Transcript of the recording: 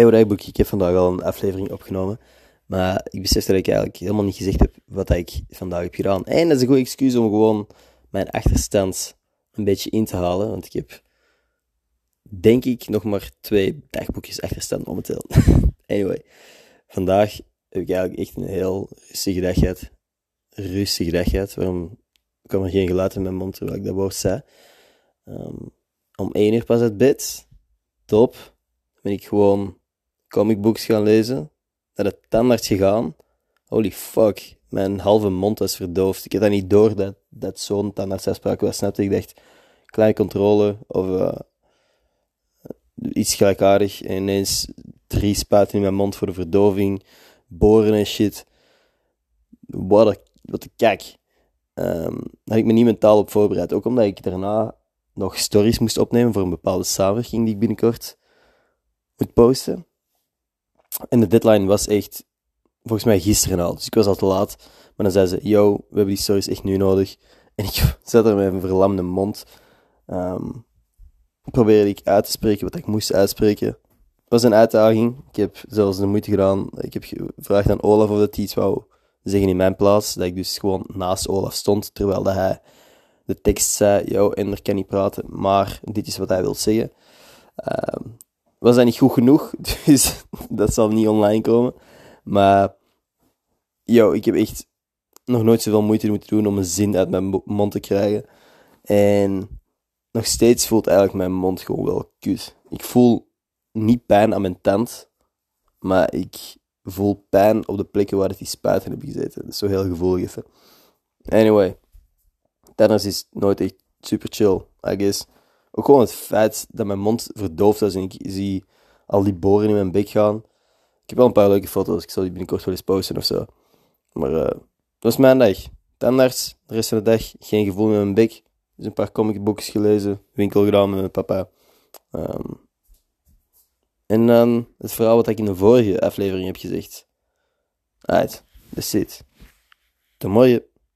Hey ik heb vandaag al een aflevering opgenomen. Maar ik besef dat ik eigenlijk helemaal niet gezegd heb wat ik vandaag heb gedaan. En dat is een goed excuus om gewoon mijn achterstand een beetje in te halen. Want ik heb, denk ik, nog maar twee dagboekjes achterstand momenteel. anyway, vandaag heb ik eigenlijk echt een heel rustige dag gehad. Rustige dag gehad. Waarom kwam er geen geluid in mijn mond terwijl ik dat woord zei? Ehm, om één uur pas uit bed. Top. Ben ik gewoon comicbooks gaan lezen. Naar de tandarts gegaan. Holy fuck. Mijn halve mond was verdoofd. Ik had dat niet door dat, dat zo'n tandartsafspraak was. Snapte ik dacht, kleine controle of uh, iets gelijkaardig. En ineens drie spuiten in mijn mond voor de verdoving. Boren en shit. Wat een, kak. Um, daar had ik me niet mentaal op voorbereid. Ook omdat ik daarna nog stories moest opnemen voor een bepaalde samenwerking die ik binnenkort moet posten. En de deadline was echt, volgens mij gisteren al. Dus ik was al te laat. Maar dan zei ze, yo, we hebben die stories echt nu nodig. En ik zat er met een verlamde mond. Um, probeerde ik uit te spreken wat ik moest uitspreken. Het was een uitdaging. Ik heb zelfs de moeite gedaan. Ik heb gevraagd aan Olaf of dat hij iets wou zeggen in mijn plaats. Dat ik dus gewoon naast Olaf stond, terwijl dat hij de tekst zei, yo, Ender kan niet praten, maar dit is wat hij wil zeggen. Um, was dat niet goed genoeg, dus dat zal niet online komen. Maar, yo, ik heb echt nog nooit zoveel moeite moeten doen om een zin uit mijn mond te krijgen. En nog steeds voelt eigenlijk mijn mond gewoon wel kut. Ik voel niet pijn aan mijn tand, maar ik voel pijn op de plekken waar het die spuiten hebben gezeten. Dat is zo heel gevoelig even. Anyway, tennis is nooit echt super chill, I guess. Ook gewoon het feit dat mijn mond verdoofd is en ik zie al die boren in mijn bek gaan. Ik heb wel een paar leuke foto's, ik zal die binnenkort wel eens posten of zo. Maar uh, dat was mijn dag. Tandarts, de rest van de dag geen gevoel in mijn bek. Dus een paar comicboekjes gelezen, winkel gedaan met mijn papa. Um, en dan het verhaal wat ik in de vorige aflevering heb gezegd. Alright, that's it. Tot morgen.